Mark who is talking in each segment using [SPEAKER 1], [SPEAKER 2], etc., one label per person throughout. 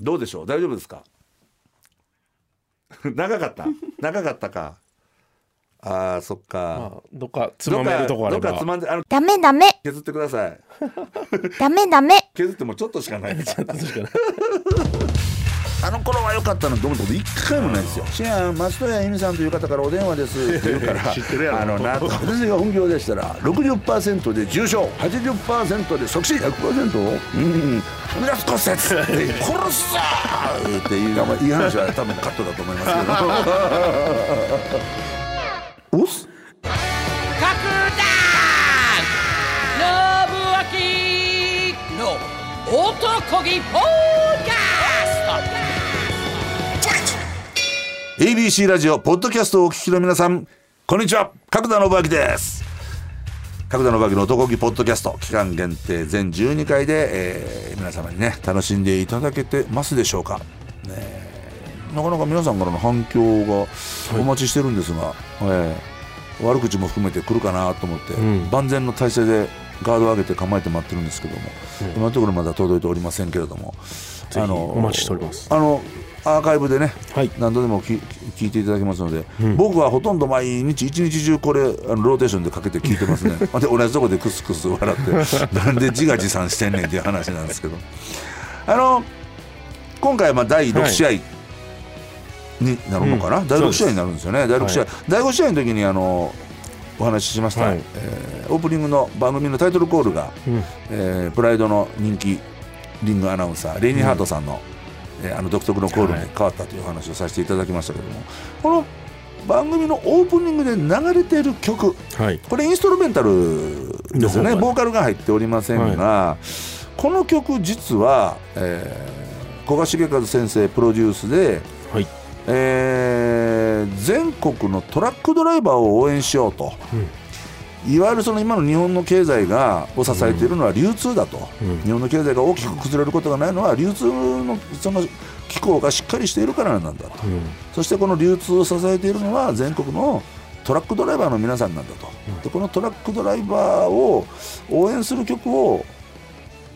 [SPEAKER 1] どうでしょう？大丈夫ですか？長かった？長かったか？あーそっか、
[SPEAKER 2] まあ、どっかつまめるとこあれば。
[SPEAKER 1] どっかつまんであの
[SPEAKER 3] ダメダメ。
[SPEAKER 1] 削ってください。
[SPEAKER 3] ダメダメ。
[SPEAKER 1] 削ってもちょっとしかないから。
[SPEAKER 2] 確かに
[SPEAKER 1] あの頃は良かったなと思ったこと一回もないですよ「シアン松任谷由実さんという方からお電話です」って言うから
[SPEAKER 2] 知ってるやろ。
[SPEAKER 1] あのな私が本業でしたら60%で重症80%で即死100%うん踏み出す骨折。って殺すぞーっていうまあい。い話は多分カットだと思いますけど。おっす。
[SPEAKER 4] 信明の男気ポッキャ
[SPEAKER 1] ABC ラジオポッドキャストをお聞きの皆さんこんにちは。角田信明です。角田信明の男気ポッドキャスト期間限定全12回で、えー皆様にね楽しんでいただけてますでしょうか、ねえなかなか皆さんからの反響がお待ちしてるんですが、えー悪口も含めて来るかなと思って、
[SPEAKER 2] ん。
[SPEAKER 1] 万全の体制でガードを上げて構えて待ってるんですけども、今のところまだ届いておりませんけれども
[SPEAKER 2] ぜひお待ちしております。
[SPEAKER 1] あのアーカイブでね、
[SPEAKER 2] はい。
[SPEAKER 1] 何度でもき聞いていただけますので、僕はほとんど毎日一日中これあのローテーションでかけて聞いてますね。で同じとこでクスクス笑って なんで自画自賛してんねんっていう話なんですけど。あの今回はまあ第6試合になるのかな、第6試合になるんですよね。第6試合、
[SPEAKER 2] はい。
[SPEAKER 1] 第5試合の時にあのお話ししました、
[SPEAKER 2] はい。
[SPEAKER 1] えーオープニングの番組のタイトルコールが、
[SPEAKER 2] うん。
[SPEAKER 1] えープライドの人気リングアナウンサーレイニー・ハートさんの、えーあの独特のコールに変わったというお話をさせていただきましたけども、この番組のオープニングで流れている曲
[SPEAKER 2] はい。
[SPEAKER 1] これインストルメンタルですよね。ボーカルが入っておりませんが、この曲実は、えー古賀重和先生プロデュースで、
[SPEAKER 2] はい。
[SPEAKER 1] えー全国のトラックドライバーを応援しようと、いわゆるその今の日本の経済がを支えているのは流通だと、
[SPEAKER 2] うん。
[SPEAKER 1] 日本の経済が大きく崩れることがないのは流通のその機構がしっかりしているからなんだと、
[SPEAKER 2] うん。
[SPEAKER 1] そしてこの流通を支えているのは全国のトラックドライバーの皆さんなんだと、でこのトラックドライバーを応援する曲を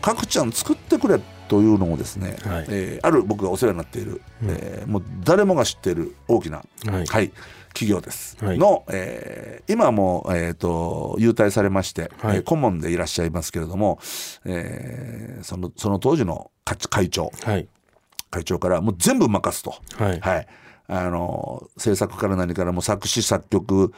[SPEAKER 1] 各ちゃん作ってくれというのをですね、
[SPEAKER 2] はい。
[SPEAKER 1] えーある僕がお世話になっている、えーもう誰もが知っている大きな、
[SPEAKER 2] はい
[SPEAKER 1] 企業です、
[SPEAKER 2] はい。
[SPEAKER 1] の、えー今はもう、えー、と優待されまして、
[SPEAKER 2] はい。
[SPEAKER 1] えー顧問でいらっしゃいますけれども、えーそのその当時の会会長。
[SPEAKER 2] はい。
[SPEAKER 1] 会長からもう全部任すと。
[SPEAKER 2] はい。
[SPEAKER 1] はい、あの制作から何からも作詞作曲、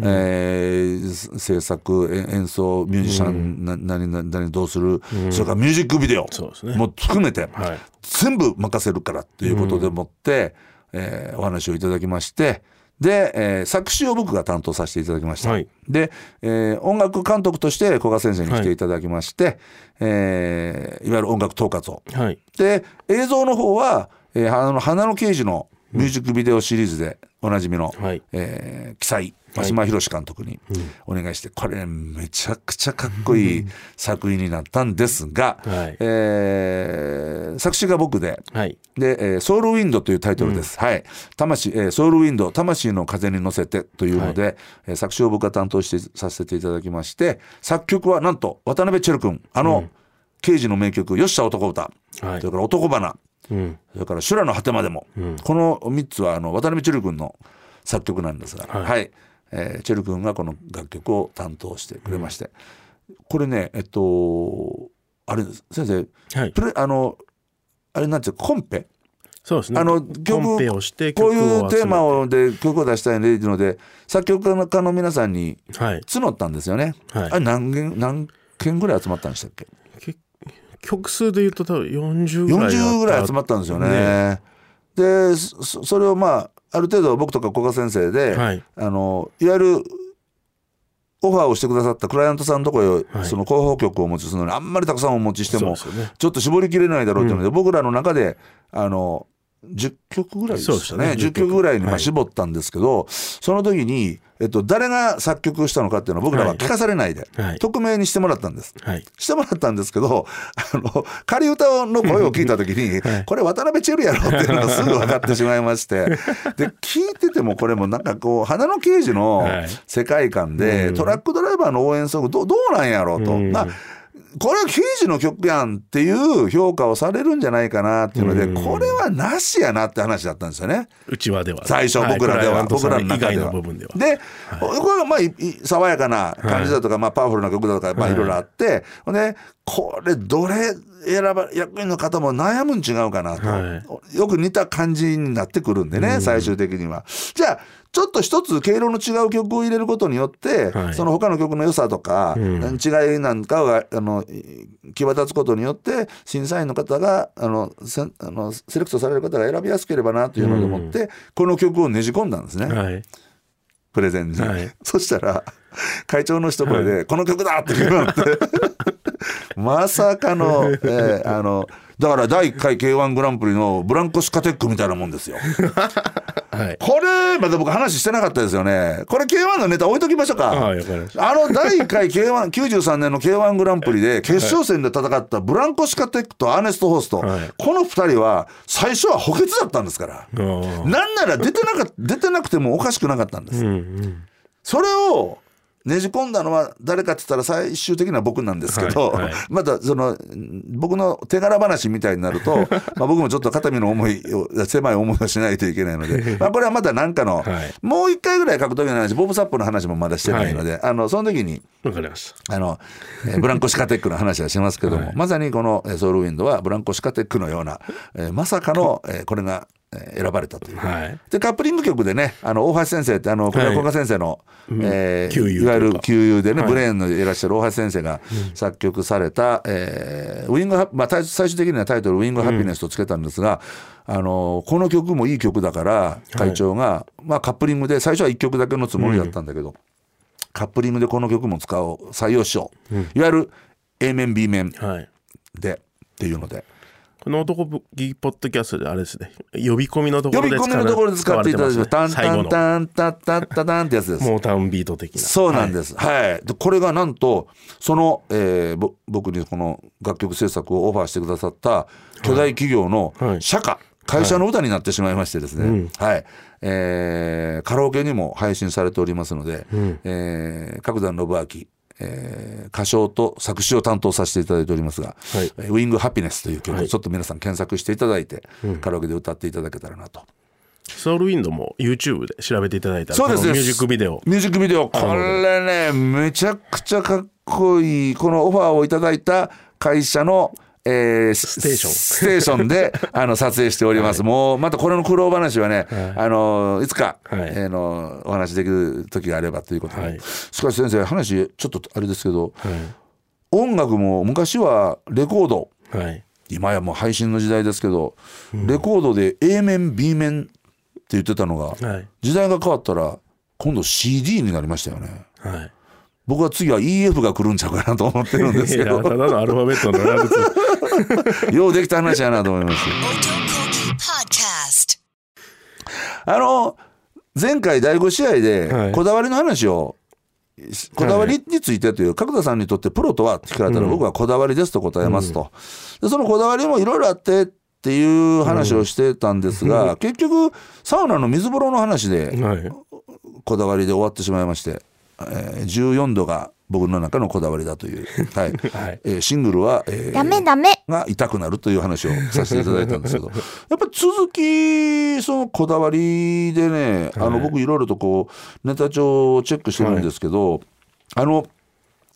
[SPEAKER 1] えー制作え演奏ミュージシャン、な何何何どうする、それからミュージックビデオ
[SPEAKER 2] そうですね。
[SPEAKER 1] も含めて、
[SPEAKER 2] はい。
[SPEAKER 1] 全部任せるからっていうことでもって、えーお話をいただきましてで、えー作詞を僕が担当させていただきました、
[SPEAKER 2] はい。
[SPEAKER 1] で、えー音楽監督として古賀先生に来ていただきまして、えーいわゆる音楽統括を。
[SPEAKER 2] はい。
[SPEAKER 1] で映像の方は、えー、あの花の刑事のミュージックビデオシリーズでおなじみの、
[SPEAKER 2] はい。
[SPEAKER 1] えー記載真島博監督にお願いして、これねめちゃくちゃかっこいい作品になったんですが、
[SPEAKER 2] はい。
[SPEAKER 1] えー作詞が僕で。
[SPEAKER 2] はい。
[SPEAKER 1] で、えーソウルウィンドというタイトルです。はい。魂、えーソウルウィンド、魂の風に乗せてというので、えー作詞を僕が担当してさせていただきまして、作曲はなんと渡辺チェル君、あの、刑事の名曲、よっしゃ男歌、
[SPEAKER 2] はい。
[SPEAKER 1] それから男花、
[SPEAKER 2] うん。
[SPEAKER 1] それから修羅の果てまでも、この3つはあの渡辺チェル君の作曲なんですが、は、
[SPEAKER 2] はいい
[SPEAKER 1] えーチェル君がこの楽曲を担当してくれまして、これね、えっと、あれです、先生、
[SPEAKER 2] はい。
[SPEAKER 1] プレあの、あれなんていうかコンペ？
[SPEAKER 2] そうですね。
[SPEAKER 1] あの
[SPEAKER 2] コ
[SPEAKER 1] 曲
[SPEAKER 2] ンペをして
[SPEAKER 1] こういうテーマをで曲を出したいので作曲家の皆さんに
[SPEAKER 2] はい。
[SPEAKER 1] 募ったんですよね。
[SPEAKER 2] はい。
[SPEAKER 1] あれ何件何件ぐらい集まったんでしたっけ？
[SPEAKER 2] 曲数で言うと多分40ぐらい
[SPEAKER 1] 40ぐらい集まったんですよね。でそそれをまあある程度僕とか古賀先生で、
[SPEAKER 2] はい。
[SPEAKER 1] あのいわゆるオファーをしてくださったクライアントさんのところへ、
[SPEAKER 2] はい。
[SPEAKER 1] その広報曲をお持ちするのにあんまりたくさんお持ちしてもちょっと絞りきれないだろうというので、僕らの中であの10曲ぐらいでしたね。
[SPEAKER 2] ね。
[SPEAKER 1] 10曲ぐらいにま絞ったんですけど、その時に、えっと、誰が作曲したのかっていうのは僕らは聞かされないで、
[SPEAKER 2] はい。
[SPEAKER 1] 匿名にしてもらったんです。
[SPEAKER 2] はい。
[SPEAKER 1] してもらったんですけどあの仮歌の声を聞いた時に、
[SPEAKER 2] はい。
[SPEAKER 1] これ渡辺チェルやろっていうのがすぐ分かってしまいましてで聞いててもこれもなんかこう花の刑事の
[SPEAKER 2] はい。
[SPEAKER 1] 世界観で、トラックドライバーの応援ソングどどうなんやろうと、
[SPEAKER 2] うん。
[SPEAKER 1] まあこれは刑事の曲やんっていう評価をされるんじゃないかなっていうので、これはなしやなって話だったんですよね。
[SPEAKER 2] うちわでは。
[SPEAKER 1] 最初僕らでは、
[SPEAKER 2] い
[SPEAKER 1] 僕らの中では。
[SPEAKER 2] の部分では。
[SPEAKER 1] で、これがまあ爽やかな感じだとか、まあパワフルな曲だとか、まあい。ろいろあって、ほんでこれどれ選ば役員の方も悩むん違うかなと、
[SPEAKER 2] は
[SPEAKER 1] よく似た感じになってくるんでね、最終的には。じゃあちょっと一つ経路の違う曲を入れることによって、
[SPEAKER 2] はい。
[SPEAKER 1] その他の曲の良さとか、違いなんかがあの際立つことによって審査員の方があのせんあのセレクトされる方が選びやすければなというので思って、この曲をねじ込んだんですね。
[SPEAKER 2] はい。
[SPEAKER 1] プレゼンに、
[SPEAKER 2] はい。
[SPEAKER 1] そしたら会長の一声で、この曲だ!」って言われて。まさかの,、えーあのだから第1回 k 1グランプリのブランコシカテックみたいなもんですよ。
[SPEAKER 2] はい
[SPEAKER 1] これまだ僕話してなかったですよね。これ k 1のネタ置いときましょうか。あの第1回 K193 年の k 1グランプリで決勝戦で戦ったブランコシカテックとアーネスト・ホースト、
[SPEAKER 2] はい
[SPEAKER 1] この2人は最初は補欠だったんですから。なんなら出てなか出てなくてもおかしくなかったんです。
[SPEAKER 2] うんうん
[SPEAKER 1] それをねじ込んだのは誰かって言ったら最終的には僕なんですけど、
[SPEAKER 2] はいはい。
[SPEAKER 1] またそのん僕の手柄話みたいになると まあ僕もちょっと肩身の重い狭い思いをしないといけないので まあこれはまた何かの、
[SPEAKER 2] はい。
[SPEAKER 1] もう一回ぐらい格闘技の話ボブ・サップの話もまだしてないので、あのその時に
[SPEAKER 2] わかりました。
[SPEAKER 1] あの、えーブランコシカテックの話はしますけども、まさにこのえーソウルウィンドはブランコシカテックのような、えーまさかの、えーこれが、えー選ばれたという。
[SPEAKER 2] はい。
[SPEAKER 1] でカップリング曲でねあの大橋先生ってあの倉岡先生の、えー
[SPEAKER 2] 旧友
[SPEAKER 1] いわゆる旧友でね、
[SPEAKER 2] はい。
[SPEAKER 1] ブレーンのいらっしゃる大橋先生が作曲された、えーウィングハまあ、最終的にはタイトル「ウィングハピネス」とつけたんですが、あのこの曲もいい曲だから会長が、まあ、カップリングで最初は1曲だけのつもりだったんだけど、カップリングでこの曲も使おう採用しよう、いわゆる A 面 B 面
[SPEAKER 2] はい。
[SPEAKER 1] でっていうので。
[SPEAKER 2] この男気ポッドキャストであれですね。呼び込みのとこ
[SPEAKER 1] 呼び
[SPEAKER 2] ろで使わ
[SPEAKER 1] 込みのところで使っていただいて、タンタンタンタンタンタンタンってやつです。
[SPEAKER 2] モータウンビート的な。
[SPEAKER 1] そうなんです。はい。でこれがなんとその、えーぼ僕にこの楽曲制作をオファーしてくださった巨大企業の
[SPEAKER 2] はい。
[SPEAKER 1] 社歌、会社の歌になってしまいましてですね、はい、えーカラオケにも配信されておりますので、えー角田信明えー歌唱と作詞を担当させていただいておりますが「
[SPEAKER 2] はい。
[SPEAKER 1] えーウィングハピネス」という曲、
[SPEAKER 2] はい。
[SPEAKER 1] ちょっと皆さん検索していただいて、カラオケで歌っていただけたらなと。
[SPEAKER 2] ソウルウィンドも YouTube で調べていただいたら
[SPEAKER 1] そうです。
[SPEAKER 2] ミュージックビデオ。
[SPEAKER 1] ミュージックビデオ。これねめちゃくちゃかっこいいこのオファーをいただいた会社のえース
[SPEAKER 2] テーション。
[SPEAKER 1] ステーションで あの撮影しております、もうまたこれの苦労話はね、あのいつか、
[SPEAKER 2] はい。
[SPEAKER 1] えーのお話できる時があればということで、
[SPEAKER 2] はい。
[SPEAKER 1] しかし先生話ちょっとあれですけど、音楽も昔はレコード。
[SPEAKER 2] はい。
[SPEAKER 1] 今やもう配信の時代ですけど、レコードで A 面 B 面って言ってたのが、
[SPEAKER 2] はい。
[SPEAKER 1] 時代が変わったら今度 CD になりましたよね。
[SPEAKER 2] はい。
[SPEAKER 1] 僕は次は EF が来るんちゃうかなと思ってるんです
[SPEAKER 2] い
[SPEAKER 1] けど。
[SPEAKER 2] やただのアルファベットの長靴
[SPEAKER 1] ようできた話やなと思います.あの前回第5試合
[SPEAKER 2] は
[SPEAKER 1] で
[SPEAKER 2] い。
[SPEAKER 1] こだわりの話をこだわりについてという角田さんにとってプロとはって聞かれたら僕はこだわりですと答えますと、でそのこだわりもいろいろあってっていう話をしてたんですが、結局サウナの水風呂の話で
[SPEAKER 2] はい。
[SPEAKER 1] こだわりで終わってしまいまして、えー14度が僕の中のこだわりだという、はい。
[SPEAKER 2] はい。
[SPEAKER 1] えーシングルは、えー
[SPEAKER 3] ダメダメ。
[SPEAKER 1] が痛くなるという話をさせていただいたんですけど。やっぱ続きそのこだわりでね、あの僕いろいろとこうネタ帳をチェックしてるんですけど、あの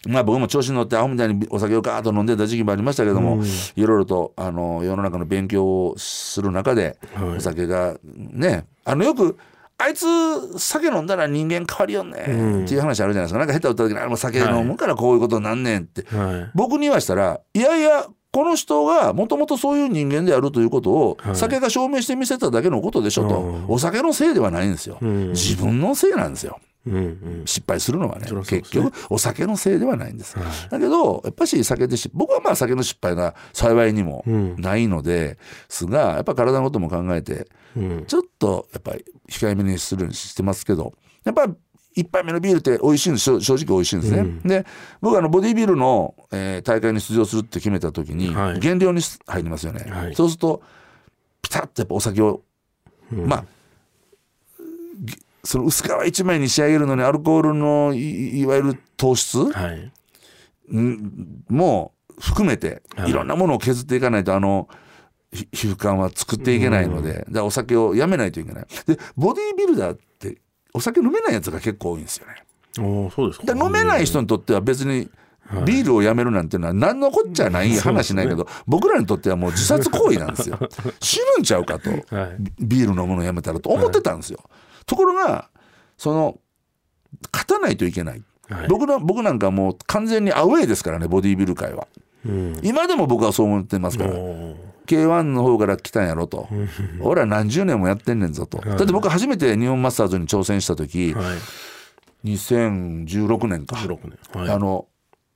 [SPEAKER 1] まあ僕も調子に乗ってアホみたいにお酒をガーッと飲んでた時期もありましたけども、いろいろとあの世の中の勉強をする中で、
[SPEAKER 2] はい。
[SPEAKER 1] お酒がねあのよくあいつ酒飲んだら人間変わりよんねん。っていう話あるじゃないですか。なんか下手打った時にあれも酒飲むからこういうことになんねんって、
[SPEAKER 2] はい。
[SPEAKER 1] 僕に言わしたらいやいやこの人がもともとそういう人間であるということを
[SPEAKER 2] はい。
[SPEAKER 1] 酒が証明してみせただけのことでしょと、
[SPEAKER 2] うん。
[SPEAKER 1] お酒のせいではないんですよ、
[SPEAKER 2] ん。
[SPEAKER 1] 自分のせいなんですよ
[SPEAKER 2] うんうん。
[SPEAKER 1] 失敗するのはね
[SPEAKER 2] ね。
[SPEAKER 1] 結局お酒のせいではないんです、だけどやっぱし酒でし僕はまあ酒の失敗が幸いにも
[SPEAKER 2] ん。
[SPEAKER 1] ないのですがやっぱ体のことも考えて
[SPEAKER 2] うん。
[SPEAKER 1] ちょっとやっぱり控えめにするようにしてますけどやっぱり一杯目のビールって美味しいんです。正正直美味しいんですね。で僕はあのボディービルの、えー大会に出場するって決めた時に、
[SPEAKER 2] はい。
[SPEAKER 1] 減量に入りますよね。
[SPEAKER 2] はい。
[SPEAKER 1] そうするとピタッとやっぱお酒を、まあぎその薄皮一枚に仕上げるのにアルコールのいいわゆる糖質、
[SPEAKER 2] はい。
[SPEAKER 1] んもう含めてい。ろんなものを削っていかないとあのひ皮膚感は作っていけないので、だからお酒をやめないといけない。でボディービルダーってお酒飲めないやつが結構多いんですよね。
[SPEAKER 2] おーそうですか。
[SPEAKER 1] で飲めない人にとっては別にビールをやめるなんていうのは何のこっちゃない話ないけど、僕らにとってはもう自殺行為なんですよ。死ぬんちゃうかと、
[SPEAKER 2] はい。
[SPEAKER 1] ビール飲むのやめたらと。思ってたんですよ、ところがその勝たないといけない、
[SPEAKER 2] はい。
[SPEAKER 1] 僕の僕なんかもう完全にアウェーですからねボディービル界は。
[SPEAKER 2] うん。
[SPEAKER 1] 今でも僕はそう思ってますから。
[SPEAKER 2] おー。
[SPEAKER 1] K1 の方から来たんやろと。俺は何十年もやってんねんぞと。だって僕初めて日本マスターズに挑戦した時
[SPEAKER 2] はい。
[SPEAKER 1] 2016年か。
[SPEAKER 2] 16年。はい。
[SPEAKER 1] あの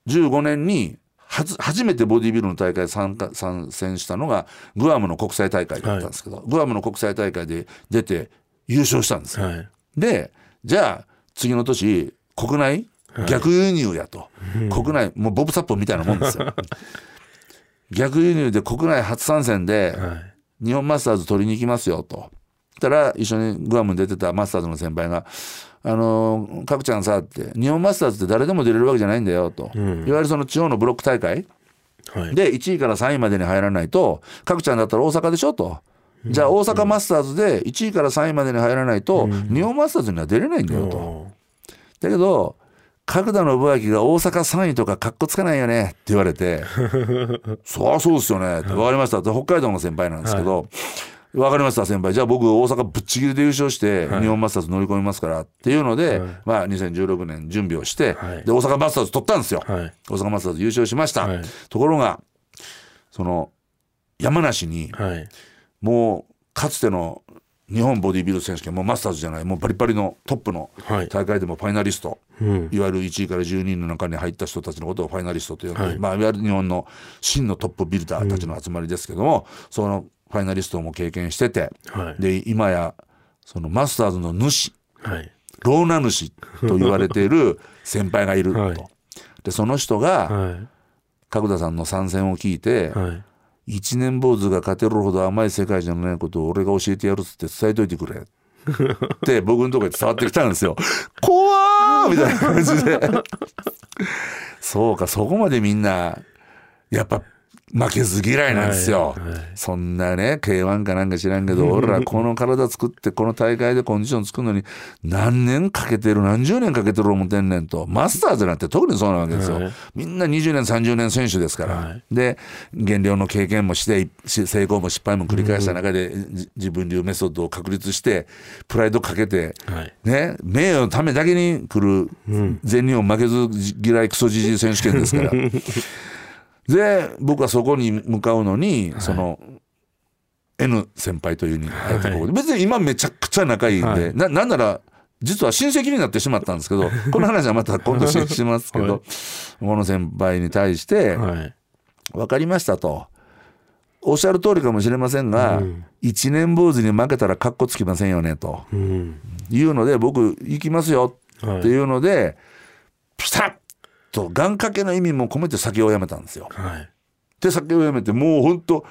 [SPEAKER 1] 15年に初初めてボディビルの大会参加参戦したのがグアムの国際大会だったんですけど、グアムの国際大会で出て優勝したんですよ。
[SPEAKER 2] はい
[SPEAKER 1] でじゃあ次の年国内逆輸入やと、国内もうボブサップみたいなもんですよ。逆輸入で国内初参戦で
[SPEAKER 2] はい
[SPEAKER 1] 日本マスターズ取りに行きますよと。たら一緒にグアムに出てたマスターズの先輩が「あのちゃんさ」って「日本マスターズって誰でも出れるわけじゃないんだよ」と、いわゆるその地方のブロック大会。
[SPEAKER 2] はい。
[SPEAKER 1] で1位から3位までに入らないと角ちゃんだったら大阪でしょと。じゃあ大阪マスターズで1位から3位までに入らないと日本マスターズには出れないんだよと。
[SPEAKER 2] お
[SPEAKER 1] だけど角田信明が大阪3位とかかっこつかないよねって言われて「そりゃそうですよね」って「分かりました」って北海道の先輩なんですけど「分かりました先輩。じゃあ僕大阪ぶっちぎりで優勝して日本マスターズ乗り込みますから」っていうので、まあ、2016年準備をして、
[SPEAKER 2] はい。
[SPEAKER 1] で大阪マスターズ取ったんですよ。
[SPEAKER 2] はい。
[SPEAKER 1] 大阪マスターズ優勝しました、
[SPEAKER 2] はい。
[SPEAKER 1] ところがその山梨に
[SPEAKER 2] はい。
[SPEAKER 1] もうかつての日本ボディビル選手権もうマスターズじゃないもうバリバリのトップの
[SPEAKER 2] はい。
[SPEAKER 1] 大会でもファイナリスト、
[SPEAKER 2] うん。
[SPEAKER 1] いわゆる1位から12人の中に入った人たちのことをファイナリストと呼んで、
[SPEAKER 2] はい。
[SPEAKER 1] いまあ、いわゆる日本の真のトップビルダーたちの集まりですけども、そのファイナリストも経験してて
[SPEAKER 2] はい
[SPEAKER 1] で今やそのマスターズの主
[SPEAKER 2] はい
[SPEAKER 1] ローナ主と言われている 先輩がいると。
[SPEAKER 2] はい
[SPEAKER 1] でその人が
[SPEAKER 2] はい
[SPEAKER 1] 角田さんの参戦を聞いて、
[SPEAKER 2] はい
[SPEAKER 1] 一年坊主が勝てるほど甘い世界じゃないことを俺が教えてやるっつって伝えといてくれって 僕のところに伝わってきたんですよ。怖ーみたいな感じで。そうかそこまでみんなやっぱ負けず嫌いなんですよ。
[SPEAKER 2] はいはい。
[SPEAKER 1] そんなね K1 かなんか知らんけど俺らこの体作ってこの大会でコンディション作るのに何年かけてる何十年かけてる思ってんねんと。マスターズなんて特にそうなわけですよ。
[SPEAKER 2] はい。
[SPEAKER 1] みんな20年30年選手ですから、
[SPEAKER 2] はい。
[SPEAKER 1] で減量の経験もしてし成功も失敗も繰り返した中で、じ自分流メソッドを確立してプライドかけて、
[SPEAKER 2] はい。
[SPEAKER 1] ね、名誉のためだけに来る全日本負けず嫌いクソじじい選手権ですから。で僕はそこに向かうのに、その N 先輩というに会えたここで、別に今めちゃくちゃ仲いいんで、
[SPEAKER 2] はい。
[SPEAKER 1] ななんなら実は親戚になってしまったんですけど この話はまた今度ししますけど、
[SPEAKER 2] はい。
[SPEAKER 1] この先輩に対して
[SPEAKER 2] はい「
[SPEAKER 1] 分かりました」と。おっしゃる通りかもしれませんが、一年坊主に負けたらかっこつきませんよねと。
[SPEAKER 2] うん。
[SPEAKER 1] いうので僕行きますよ
[SPEAKER 2] はい
[SPEAKER 1] っていうので、ピタッと願掛けの意味も込めて酒をやめたんですよ。
[SPEAKER 2] はい
[SPEAKER 1] で酒をやめてもうほんと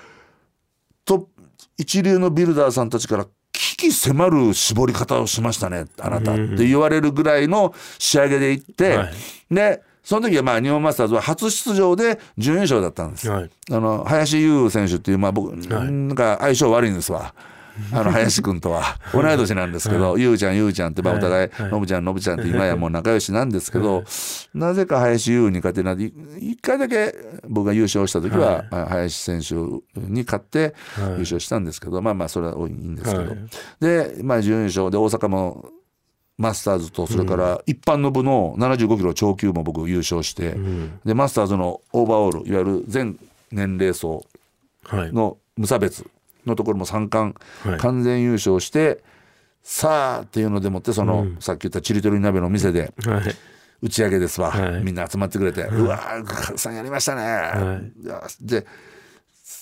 [SPEAKER 1] と一流のビルダーさんたちから危機迫る絞り方をしましたねあなたって言われるぐらいの仕上げでいって、
[SPEAKER 2] はい
[SPEAKER 1] でその時はまあ日本マスターズは初出場で準優勝だったんです。
[SPEAKER 2] はい
[SPEAKER 1] あの林優選手っていうまあ僕、なんか相性悪いんですわ。あの林君とは 同い年なんですけど、ゆうちゃんゆうちゃんってまあお互い、
[SPEAKER 2] はい。
[SPEAKER 1] のぶちゃんのぶちゃんって今やもう仲良しなんですけど、なぜか林優に勝てない。一回だけ僕が優勝した時は、あ林選手に勝って優勝したんですけど、まあまあそれはいいんですけど、
[SPEAKER 2] はい。
[SPEAKER 1] でまあ準優勝で大阪もマスターズとそれから一般の部の75キロ超級も僕優勝して、でマスターズのオーバーオールいわゆる全年齢層
[SPEAKER 2] はい。
[SPEAKER 1] の無差別のところも三冠、
[SPEAKER 2] はい。
[SPEAKER 1] 完全優勝してさあっていうのでもってその、さっき言ったちりとり鍋の店で
[SPEAKER 2] はい。
[SPEAKER 1] 打ち上げですわ、
[SPEAKER 2] はい。
[SPEAKER 1] みんな集まってくれて、うわーさんやりましたね、
[SPEAKER 2] はい。
[SPEAKER 1] で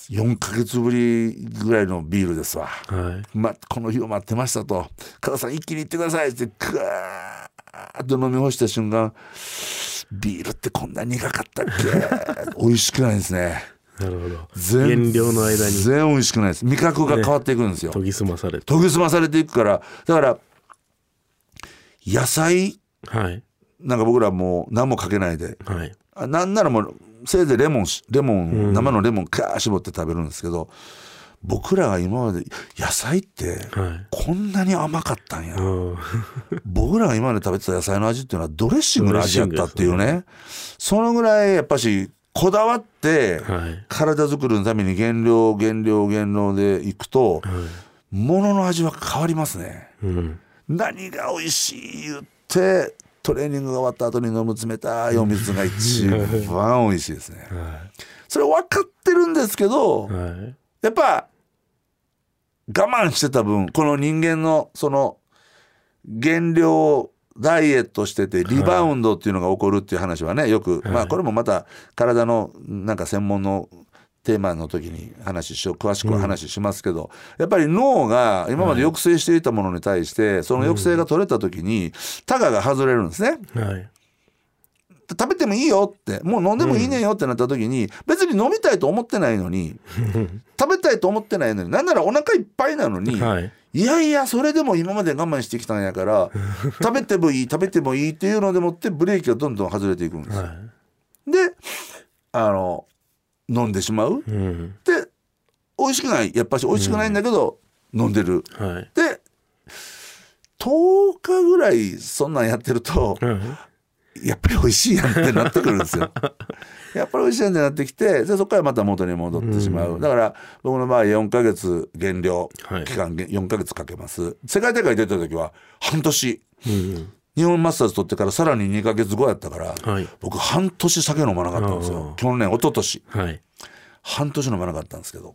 [SPEAKER 1] 4ヶ月ぶりぐらいのビールですわ。
[SPEAKER 2] はい。
[SPEAKER 1] ま、この日を待ってましたと「加藤さん一気に行ってください」ってグワーッと飲み干した瞬間ビールってこんな苦かったっけ？美味しくないですね
[SPEAKER 2] なるほど。
[SPEAKER 1] 全
[SPEAKER 2] 減量の間に。
[SPEAKER 1] 全然美味しくないです。味覚が変わっていくんですよ、
[SPEAKER 2] 研ぎ澄まされて。
[SPEAKER 1] 研ぎ澄まされていくから。だから野菜
[SPEAKER 2] はい。
[SPEAKER 1] なんか僕らもう何もかけないで。
[SPEAKER 2] はい。
[SPEAKER 1] あなんならもうせいぜいレモンしレモン、生のレモンカー絞って食べるんですけど僕らが今まで野菜って
[SPEAKER 2] はい。
[SPEAKER 1] こんなに甘かったんや、
[SPEAKER 2] うん。
[SPEAKER 1] 僕らが今まで食べてた野菜の味っていうのはドレッシングの味やったっていうね。そのぐらいやっぱしこだわって
[SPEAKER 2] はい。
[SPEAKER 1] 体作りのために減量減量減量でいくと物の味は変わりますね。
[SPEAKER 2] うん。
[SPEAKER 1] 何が美味しい言ってトレーニングが終わった後に飲む冷たいお水が一番美味しいですね。それ分かってるんですけど
[SPEAKER 2] はい。
[SPEAKER 1] やっぱ我慢してた分この人間のその減量ダイエットしててリバウンドっていうのが起こるっていう話はねよく、まあこれもまた体のなんか専門のテーマの時に話しよう詳しくは話しますけど、やっぱり脳が今まで抑制していたものに対してその抑制が取れた時にタガが外れるんですね。
[SPEAKER 2] はい
[SPEAKER 1] 食べてもいいよってもう飲んでもいいねんよってなった時に、別に飲みたいと思ってないのに 食べたいと思ってないのになんならお腹いっぱいなのに、
[SPEAKER 2] はい。
[SPEAKER 1] いやいやそれでも今まで我慢してきたんやから 食べてもいい食べてもいいっていうのでもってブレーキがどんどん外れていくんですよ。
[SPEAKER 2] は
[SPEAKER 1] であの飲んでしまう。
[SPEAKER 2] いうん。
[SPEAKER 1] で美味しくない。やっぱし美味しくないんだけど、飲んでる。
[SPEAKER 2] はい。
[SPEAKER 1] で10日ぐらいそんなんやってると
[SPEAKER 2] はい
[SPEAKER 1] やっぱり美味しいやんってなってくるんですよ。やっぱり美味しいやんってなってきてでそこからまた元に戻ってしまう、だから僕の場合4ヶ月減量
[SPEAKER 2] はい。
[SPEAKER 1] 期間4ヶ月かけます。世界大会出た時は半年。
[SPEAKER 2] うん
[SPEAKER 1] 日本マスターズ取ってからさらに2ヶ月後やったから、
[SPEAKER 2] はい。
[SPEAKER 1] 僕半年酒飲まなかったんですよ。
[SPEAKER 2] あ
[SPEAKER 1] 去年一昨年。
[SPEAKER 2] はい。
[SPEAKER 1] 半年飲まなかったんですけど。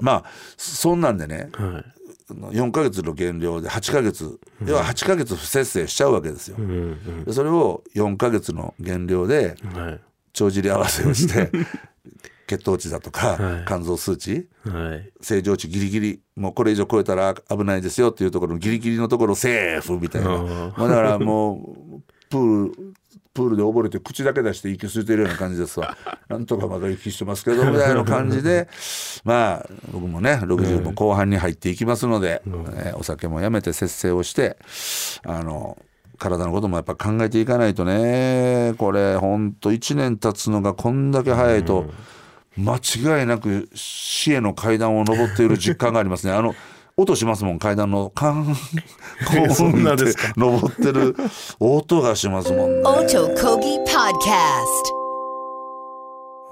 [SPEAKER 1] まあそんなんでね
[SPEAKER 2] はい
[SPEAKER 1] 4ヶ月の減量で8ヶ月。要は8ヶ月不節制しちゃうわけですよ。
[SPEAKER 2] うんうん。
[SPEAKER 1] でそれを4ヶ月の減量で
[SPEAKER 2] はい。
[SPEAKER 1] 帳尻合わせをして 血糖値だとか、
[SPEAKER 2] はい。
[SPEAKER 1] 肝臓数値
[SPEAKER 2] はい。
[SPEAKER 1] 正常値ギリギリもうこれ以上超えたら危ないですよっていうところのギリギリのところセーフみたいな。
[SPEAKER 2] あ
[SPEAKER 1] もうだからもうプールプールで溺れて口だけ出して息吸ってるような感じですわ。なんとかまだ息してますけどぐらいの感じでまあ僕もね60も後半に入っていきますので、えーお酒もやめて節制をしてあの体のこともやっぱ考えていかないとね。これほんと1年経つのがこんだけ早いと間違いなく死への階段を登っている実感がありますね。あの音しますもん階段のカンコーン
[SPEAKER 2] そんなで
[SPEAKER 1] 登ってる音がしますもんね。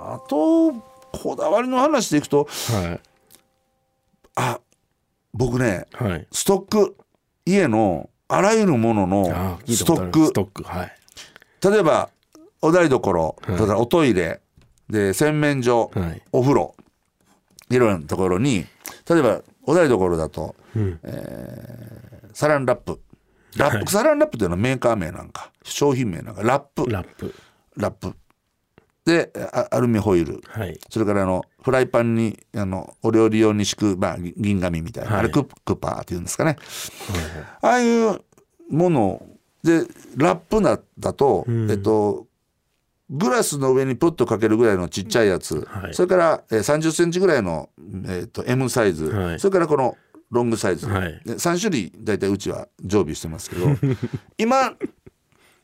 [SPEAKER 1] あとこだわりの話でいくと
[SPEAKER 2] はい。
[SPEAKER 1] あ僕ね
[SPEAKER 2] はい。
[SPEAKER 1] ストック家のあらゆるもののストック。
[SPEAKER 2] ストック。はい。
[SPEAKER 1] 例えばお台所、それからおトイレで洗面所、
[SPEAKER 2] はい。
[SPEAKER 1] お風呂いろいろなところに例えばお台所だと、
[SPEAKER 2] うん。
[SPEAKER 1] えーサランラップ。ラップ、サランラップというのはメーカー名なんか。商品名なんか。ラップ。
[SPEAKER 2] ラップ。
[SPEAKER 1] ラップ。であアルミホイル。
[SPEAKER 2] はい。
[SPEAKER 1] それからあのフライパンにあのお料理用に敷く、まあ、ぎ銀紙みたいな、
[SPEAKER 2] はい。
[SPEAKER 1] あれクックパーっていうんですかね、ああいうもの。でラップだだと、えっとグラスの上にプッとかけるぐらいのちっちゃいやつ、
[SPEAKER 2] はい。
[SPEAKER 1] それから、えー、3 0センチぐらいの、えっと M サイズ、
[SPEAKER 2] はい。
[SPEAKER 1] それからこのロングサイズ、
[SPEAKER 2] はい。
[SPEAKER 1] で3種類大体うちは常備してますけど。今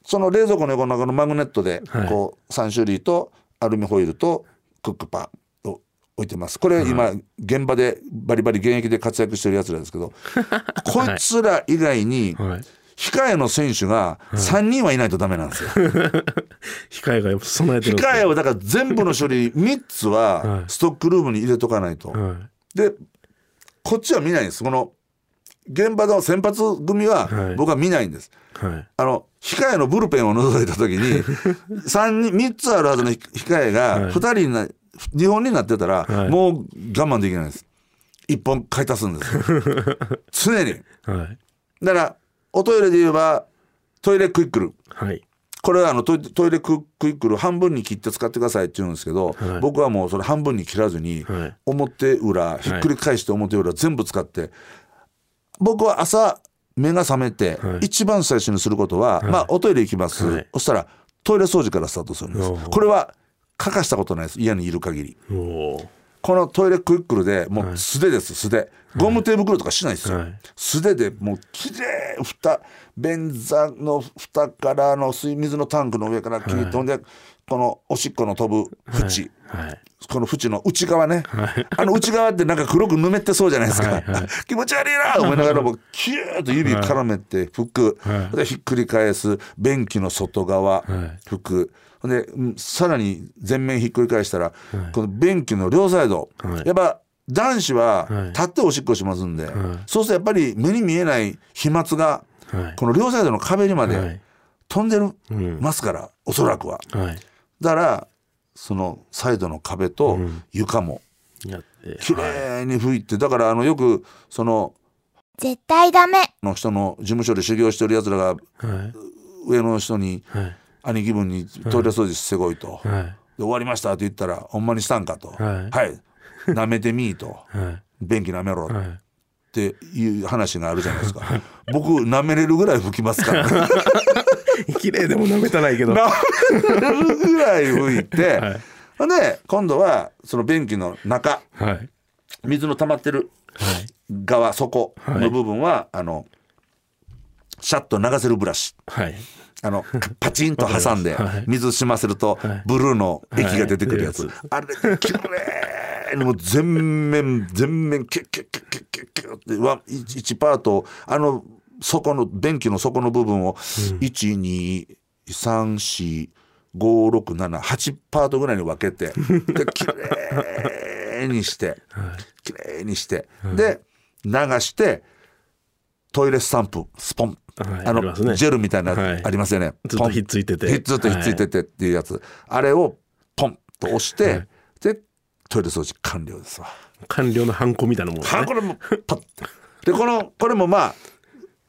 [SPEAKER 1] その冷蔵庫の横の中のマグネットで
[SPEAKER 2] はい。
[SPEAKER 1] こう3種類とアルミホイルとクックパーを置いてます。これ今現場でバリバリ現役で活躍してるやつらですけど こいつら以外に
[SPEAKER 2] はい
[SPEAKER 1] 控えの選手が3人はいないとダメなんですよ。
[SPEAKER 2] 控えが備えてる
[SPEAKER 1] 控えをだから全部の処理 3つ
[SPEAKER 2] は
[SPEAKER 1] はい。ストックルームに入れとかないと。
[SPEAKER 2] は
[SPEAKER 1] でこっちは見ないんです。この現場の先発組は
[SPEAKER 2] はい。
[SPEAKER 1] 僕は見ないんです。
[SPEAKER 2] いはい。
[SPEAKER 1] あの控えのブルペンを覗いた時に 三人3つあるはずの控えが
[SPEAKER 2] はい。
[SPEAKER 1] 2人にな2本になってたら
[SPEAKER 2] はい。
[SPEAKER 1] もう我慢できないです。1本買い足すんですよ。常に。
[SPEAKER 2] はい。
[SPEAKER 1] だからおトイレで言えばトイレクイックル。
[SPEAKER 2] はい。
[SPEAKER 1] これはあのトイレクイックル半分に切って使ってくださいって言うんですけど、
[SPEAKER 2] はい。
[SPEAKER 1] 僕はもうそれ半分に切らずに、
[SPEAKER 2] はい。
[SPEAKER 1] 表裏ひっくり返して表裏全部使って、僕は朝目が覚めて、
[SPEAKER 2] はい。
[SPEAKER 1] 一番最初にすることは、まあおトイレ行きます、
[SPEAKER 2] はい。
[SPEAKER 1] そしたらトイレ掃除からスタートするんです。これは欠かしたことないです。家にいる限りこのトイレクイックルでもう素手です素手。ゴム手袋とかしないですよ、
[SPEAKER 2] はい。
[SPEAKER 1] 素手でもうきれい蓋便座の蓋からの水水のタンクの上から切って、ほんでこのおしっこの飛ぶ縁、
[SPEAKER 2] はい。
[SPEAKER 1] この縁の内側ね、あの内側ってなんか黒くぬめってそうじゃないですか、
[SPEAKER 2] はいはい。
[SPEAKER 1] 気持ち悪いなと思いながらもうキューッと指絡めて拭く、
[SPEAKER 2] はい。
[SPEAKER 1] でひっくり返す便器の外側、
[SPEAKER 2] い。
[SPEAKER 1] 拭くでうんさらに全面ひっくり返したら、この便器の両サイド、
[SPEAKER 2] はい。
[SPEAKER 1] やっぱ男子は
[SPEAKER 2] はい。
[SPEAKER 1] 立っておしっこしますんで、そうするとやっぱり目に見えない飛沫が
[SPEAKER 2] はい。
[SPEAKER 1] この両サイドの壁にま
[SPEAKER 2] は
[SPEAKER 1] で
[SPEAKER 2] い。
[SPEAKER 1] 飛んでる、
[SPEAKER 2] うん。
[SPEAKER 1] ますからおそらくは。
[SPEAKER 2] はい。
[SPEAKER 1] だからそのサイドの壁と床も
[SPEAKER 2] やって
[SPEAKER 1] 綺麗に拭いてだからあのよくその
[SPEAKER 3] 絶対ダメ。
[SPEAKER 1] の人の事務所で修行してるやつらが
[SPEAKER 2] はい。
[SPEAKER 1] 上の人に
[SPEAKER 2] はい
[SPEAKER 1] 兄貴分にトイレ掃除してこいと、で
[SPEAKER 2] はい。
[SPEAKER 1] 終わりましたって言ったらほんまにしたんかと。
[SPEAKER 2] はい。
[SPEAKER 1] はい。舐めてみーと。
[SPEAKER 2] はい。
[SPEAKER 1] 便器舐めろっ
[SPEAKER 2] はい。
[SPEAKER 1] ていう話があるじゃないですか。僕舐めれるぐらい拭きますから。
[SPEAKER 2] 綺麗でも舐めたないけど。
[SPEAKER 1] 舐めれるぐらい拭いて、
[SPEAKER 2] はい。
[SPEAKER 1] ほんで今度はその便器の中。
[SPEAKER 2] はい。
[SPEAKER 1] 水の溜まってる
[SPEAKER 2] はい。
[SPEAKER 1] 側底の部分は、あのシャッと流せるブラシ。
[SPEAKER 2] はい
[SPEAKER 1] あのパチンと挟んで
[SPEAKER 2] はい。
[SPEAKER 1] 水しませると
[SPEAKER 2] はい。
[SPEAKER 1] ブルーの液が出てくるやつ、
[SPEAKER 2] はい。
[SPEAKER 1] あれきれいにもう全面全面キュッキュッキュッキュッキュッキュッってわ1パートあの底の便器の底の部分を1234567パートぐらいに分けて できれいにしてきれいにしてで流してトイレスタンプスポン、
[SPEAKER 2] はい
[SPEAKER 1] あのジェルみたいな
[SPEAKER 2] はい。
[SPEAKER 1] ありますよね、
[SPEAKER 2] ずっとひっついてて。
[SPEAKER 1] ずっとひっついててっていうやつ、あれをポンと押して、
[SPEAKER 2] はい。
[SPEAKER 1] でトイレ掃除完了ですわ。
[SPEAKER 2] 官僚のハンコみたいなもんね。
[SPEAKER 1] はこれもパッでこのこれもまあ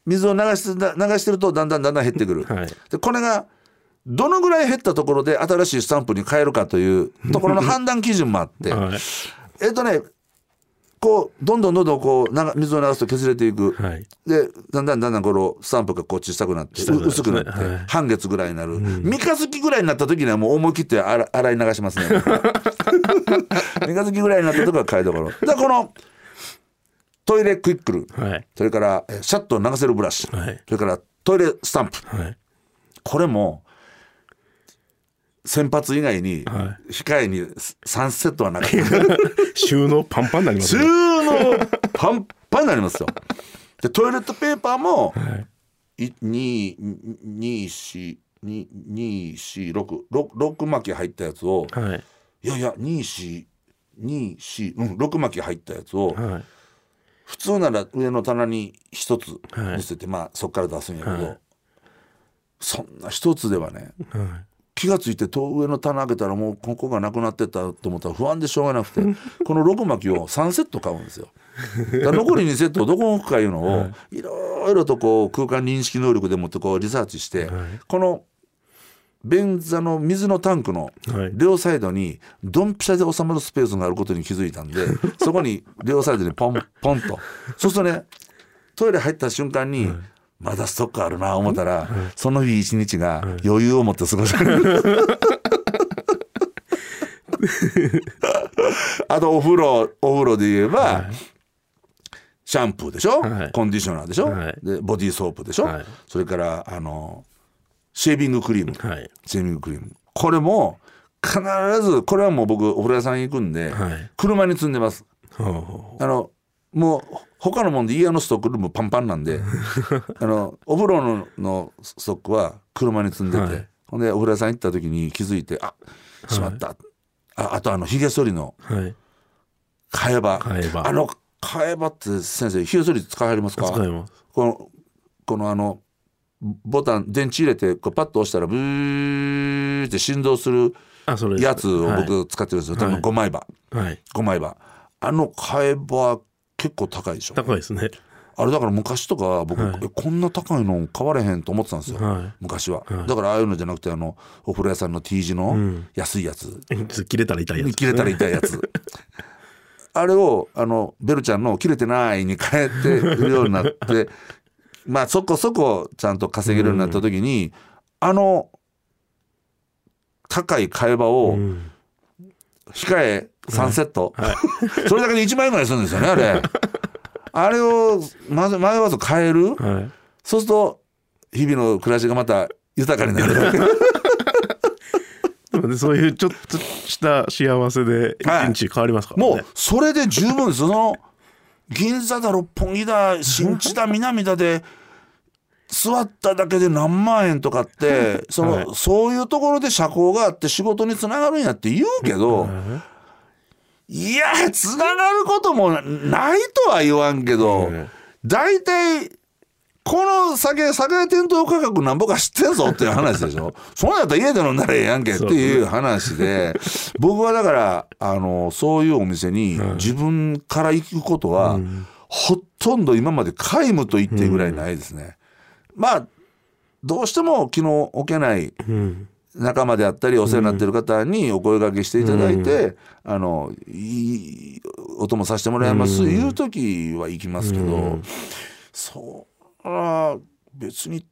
[SPEAKER 1] 水を流し流してるとだんだんだんだん減ってくる。
[SPEAKER 2] はい。
[SPEAKER 1] でこれがどのぐらい減ったところで新しいスタンプに変えるかというところの判断基準もあって、
[SPEAKER 2] はい。
[SPEAKER 1] えっとねこうどんどんどんどんこう水を流すと削れていく、
[SPEAKER 2] はい。
[SPEAKER 1] でだんだんだんだんこのスタンプがこう小さくなって薄くなって、
[SPEAKER 2] はい。
[SPEAKER 1] 半月ぐらいになる、三日月ぐらいになった時にはもう思い切って洗洗い流しますね 三日月ぐらいになった時は替えどころ。でこのトイレクイックル。
[SPEAKER 2] はい。
[SPEAKER 1] それからえシャットを流せるブラシ、
[SPEAKER 2] はい。
[SPEAKER 1] それからトイレスタンプ。
[SPEAKER 2] はい。
[SPEAKER 1] これも先発以外に
[SPEAKER 2] は
[SPEAKER 1] 控えに3セットはなかった。
[SPEAKER 2] 収納パンパンになります
[SPEAKER 1] 収
[SPEAKER 2] ね
[SPEAKER 1] 納パンパンになりますよ。でトイレットペーパーも
[SPEAKER 2] はい。
[SPEAKER 1] い二二四二二四六六六巻き入ったやつを
[SPEAKER 2] はい。
[SPEAKER 1] いやいや二四二四うん六巻き入ったやつを
[SPEAKER 2] はい。
[SPEAKER 1] 普通なら上の棚に一つ
[SPEAKER 2] はい。
[SPEAKER 1] 乗せて、まあそっから出すんやけど、
[SPEAKER 2] はい。
[SPEAKER 1] そんな一つではね
[SPEAKER 2] はい
[SPEAKER 1] 気がついてと上の棚開けたらもうここがなくなってたと思ったら不安でしょうがなくて この6巻きを3セット買うんですよ。残り2セットをどこに置くかいうのをいろいろとこう空間認識能力でもってこうリサーチしてこの便座の水のタンクの
[SPEAKER 2] はい。
[SPEAKER 1] 両サイドにドンピシャで収まるスペースがあることに気づいたんで そこに両サイドにポンポンと。そうするとねトイレ入った瞬間にまだストックあるな思ったらその日一日が余裕を持って過ごせる。あとお風呂お風呂で言えば、シャンプーでしょ、
[SPEAKER 2] はい。
[SPEAKER 1] コンディショナーでしょ、
[SPEAKER 2] はい。
[SPEAKER 1] でボディーソープでしょ、
[SPEAKER 2] はい。
[SPEAKER 1] それからあのシェービングクリーム、
[SPEAKER 2] はい。
[SPEAKER 1] シェービングクリーム。これも必ずこれはもう僕お風呂屋さん行くんで、
[SPEAKER 2] はい。
[SPEAKER 1] 車に積んでます。あのもう他のもんで家のストックルームパンパンなんで あのお風呂ののストックは車に積んでて、
[SPEAKER 2] はい。
[SPEAKER 1] ほんでお風呂屋さん行った時に気づいてあしまった、ああとあのひげ剃りの替え刃。
[SPEAKER 2] 替え刃。
[SPEAKER 1] あの替え刃って先生ひげ剃り使いはりますか？
[SPEAKER 2] 使います。
[SPEAKER 1] このこのあのボタン電池入れてこうパッと押したらブーって振動する
[SPEAKER 2] あそれです。
[SPEAKER 1] やつを
[SPEAKER 2] はい。
[SPEAKER 1] 僕使ってるんですよ、多
[SPEAKER 2] はい。
[SPEAKER 1] 分5枚刃
[SPEAKER 2] はい。
[SPEAKER 1] 5枚刃あの替え刃結構高いでしょ。
[SPEAKER 2] 高いですね。
[SPEAKER 1] あれだから昔とか僕、
[SPEAKER 2] はい。
[SPEAKER 1] えこんな高いの買われへんと思ってたんですよ、
[SPEAKER 2] はい。
[SPEAKER 1] 昔は、
[SPEAKER 2] はい。
[SPEAKER 1] だからああいうのじゃなくてあのお風呂屋さんの T 字の
[SPEAKER 2] ん。
[SPEAKER 1] 安いやつ、
[SPEAKER 2] 切れたら痛いやつ。
[SPEAKER 1] 切れたら痛いやつ。あれをあのベルちゃんの「切れてない」に変えてるようになって まあそこそこちゃんと稼げるようになった時に、あの高い替え刃を
[SPEAKER 2] うん
[SPEAKER 1] 控え3セット、それだけで1万円ぐらいするんですよねあれ。あれをまず迷わず変える。
[SPEAKER 2] はい。
[SPEAKER 1] そうすると日々の暮らしがまた豊かになる。
[SPEAKER 2] そういうちょっとした幸せで
[SPEAKER 1] はい。
[SPEAKER 2] 一日変わりますからね、
[SPEAKER 1] もうそれで十分です。その銀座だ六本木だ新地だ南だで座っただけで何万円とかってその、
[SPEAKER 2] はい。
[SPEAKER 1] そういうところで社交があって仕事につながるんやって言うけど、いやつながることもないとは言わんけど、
[SPEAKER 2] うん
[SPEAKER 1] 大体この酒酒屋店頭価格なんぼか知ってんぞっていう話でしょ。そんなんやったら家で飲んだらええやんけっていう話で僕はだからあのそういうお店に自分から行くことは、ほとんど今まで皆無と言ってぐらいないですね。まあどうしても気の置けない
[SPEAKER 2] うん。
[SPEAKER 1] 仲間であったりお世話になってる方にお声掛けしていただいて、あのいいお供させてもらいます、いう時は行きますけど、そら別に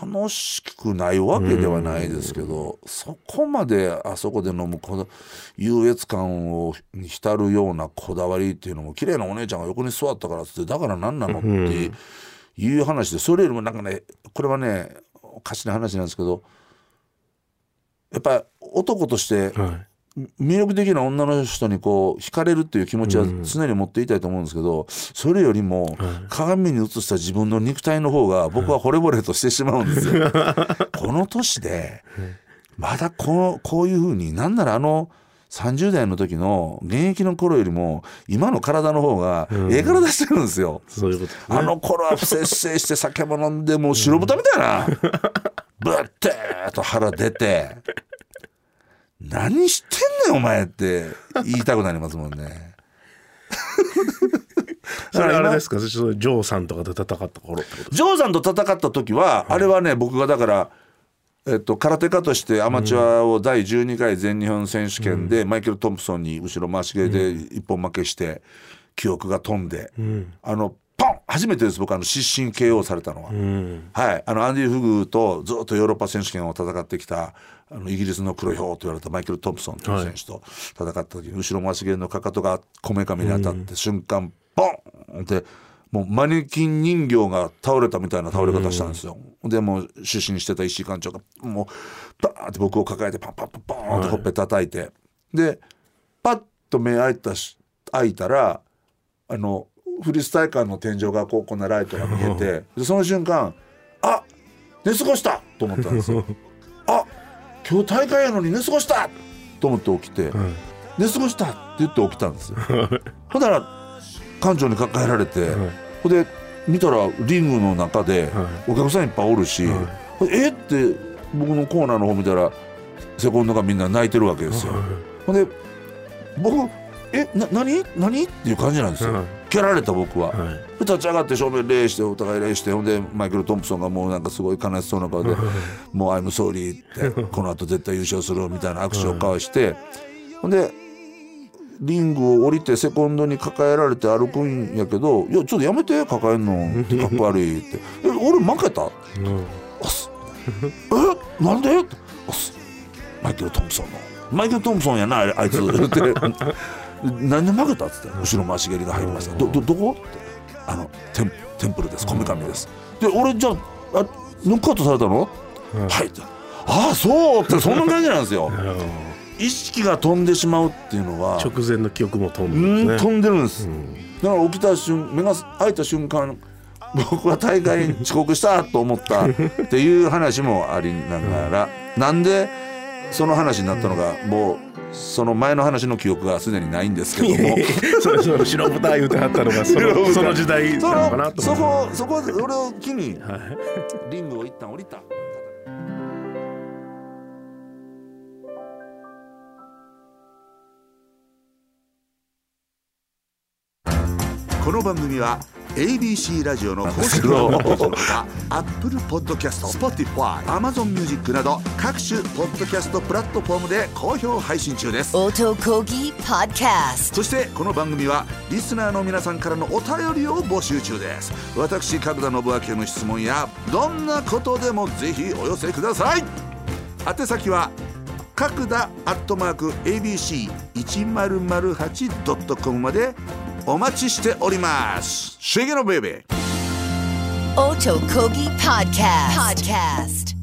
[SPEAKER 1] 楽しくないわけではないですけど、そこまであそこで飲むこの優越感をに浸るようなこだわりっていうのも綺麗なお姉ちゃんが横に座ったからっつってだから何なのっていう話でそれよりもなんかねこれはねおかしな話なんですけどやっぱり男として
[SPEAKER 2] はい。
[SPEAKER 1] 魅力的な女の人にこう惹かれるっていう気持ちは常に持っていたいと思うんですけど、それよりも鏡に映した自分の肉体の方が僕は惚れ惚れとしてしまうんですよ。この年でまだこのこういうふうになんならあの30代の時の現役の頃よりも今の体の方がええ体してるんですよ。
[SPEAKER 2] そういうこと。ね
[SPEAKER 1] あの頃は不摂生して酒も飲んでもう白豚みたいな。ぶってーと腹出て。何してんねんお前って言いたくなりますもんね。
[SPEAKER 2] それあれですか？ジョーさんとかで戦った頃
[SPEAKER 1] ジョーさんと戦った時は、あれはね僕がだから、えっと、空手家としてアマチュアを第12回全日本選手権でマイケル・トンプソンに後ろ回し蹴りで一本負けして記憶が飛んで、あのポン！初めてです僕。あの失神 KO されたのは。
[SPEAKER 2] うん。
[SPEAKER 1] はい、あのアンディ・フグとずっとヨーロッパ選手権を戦ってきたあのイギリスの黒豹と言われたマイケル・トンプソンという選手と戦った時に後ろ回し蹴りのかかとがこめかみに当たって瞬間ポン！ってもうマネキン人形が倒れたみたいな倒れ方したんですよ。でもう出身してた石井館長がもうバーンって僕を抱えてパンパンパンパーンってほっぺ叩いて、でパッと目開いたし開いたらあのフリスタイ館の天井がこうこんなライトが見えて でその瞬間あ寝過ごした！と思ったんですよ。あ今日大会やのに寝過ごした！と思って起きて、寝過ごした！って言って起きたんですよ。ほんなら館長に抱えられて、ほんで見たらリングの中でお客さんいっぱいおるし、えって僕のコーナーの方見たらセコンドがみんな泣いてるわけですよ。ほんで僕えな何？何？っていう感じなんですよ。
[SPEAKER 2] はい。
[SPEAKER 1] 蹴られた僕は。
[SPEAKER 2] はい。
[SPEAKER 1] で立ち上がって正面礼してお互い礼してほんでマイケル・トンプソンがもうなんかすごい悲しそうな顔で「もう I'm sorry」って この後絶対優勝するみたいな握手を交わしてほんでリングを降りてセコンドに抱えられて歩くんやけど「いやちょっとやめて抱えんの。ってかっこ悪い」って「え俺負けた?」
[SPEAKER 2] うん。
[SPEAKER 1] あす。え？なんで?」マイケル・トンプソンの「マイケル・トンプソンやなあいつ」って「何で負けた?」っつって。後ろ回し蹴りが入りました「どどどこ?」って「あのテンテンプルです。こめかみです」で俺じゃああノックアウトされたの、はい。って「ああそう」ってそんな感じなんですよ意識が飛んでしまうっていうのは
[SPEAKER 2] 直前の記憶も飛ん
[SPEAKER 1] うん
[SPEAKER 2] でますね。
[SPEAKER 1] 飛んでるんです、だから起きた瞬目が開いた瞬間 僕は大会に遅刻したと思ったっていう話もありながら、なんでその話になったのかもうその前の話の記憶がすでにないんですけども。
[SPEAKER 2] そうそう白豚言うてはったのがそのその時代
[SPEAKER 1] そ
[SPEAKER 2] なのかなと
[SPEAKER 1] のそ
[SPEAKER 2] 思
[SPEAKER 1] こそこで俺を機にリングを一旦降りた。この番組は ABC ラジオの公式のほか Apple Podcast、Spotify、Amazon Music など各種ポッドキャストプラットフォームで好評配信中です。
[SPEAKER 5] Otokogi Podcast.
[SPEAKER 1] そしてこの番組はリスナーの皆さんからのお便りを募集中です私角田信明への質問やどんなことでもぜひお寄せください宛先は角田アットマーク ABC1008.com までお待ちしております。シゲのベイベー。
[SPEAKER 5] オートコギポッドキャスト。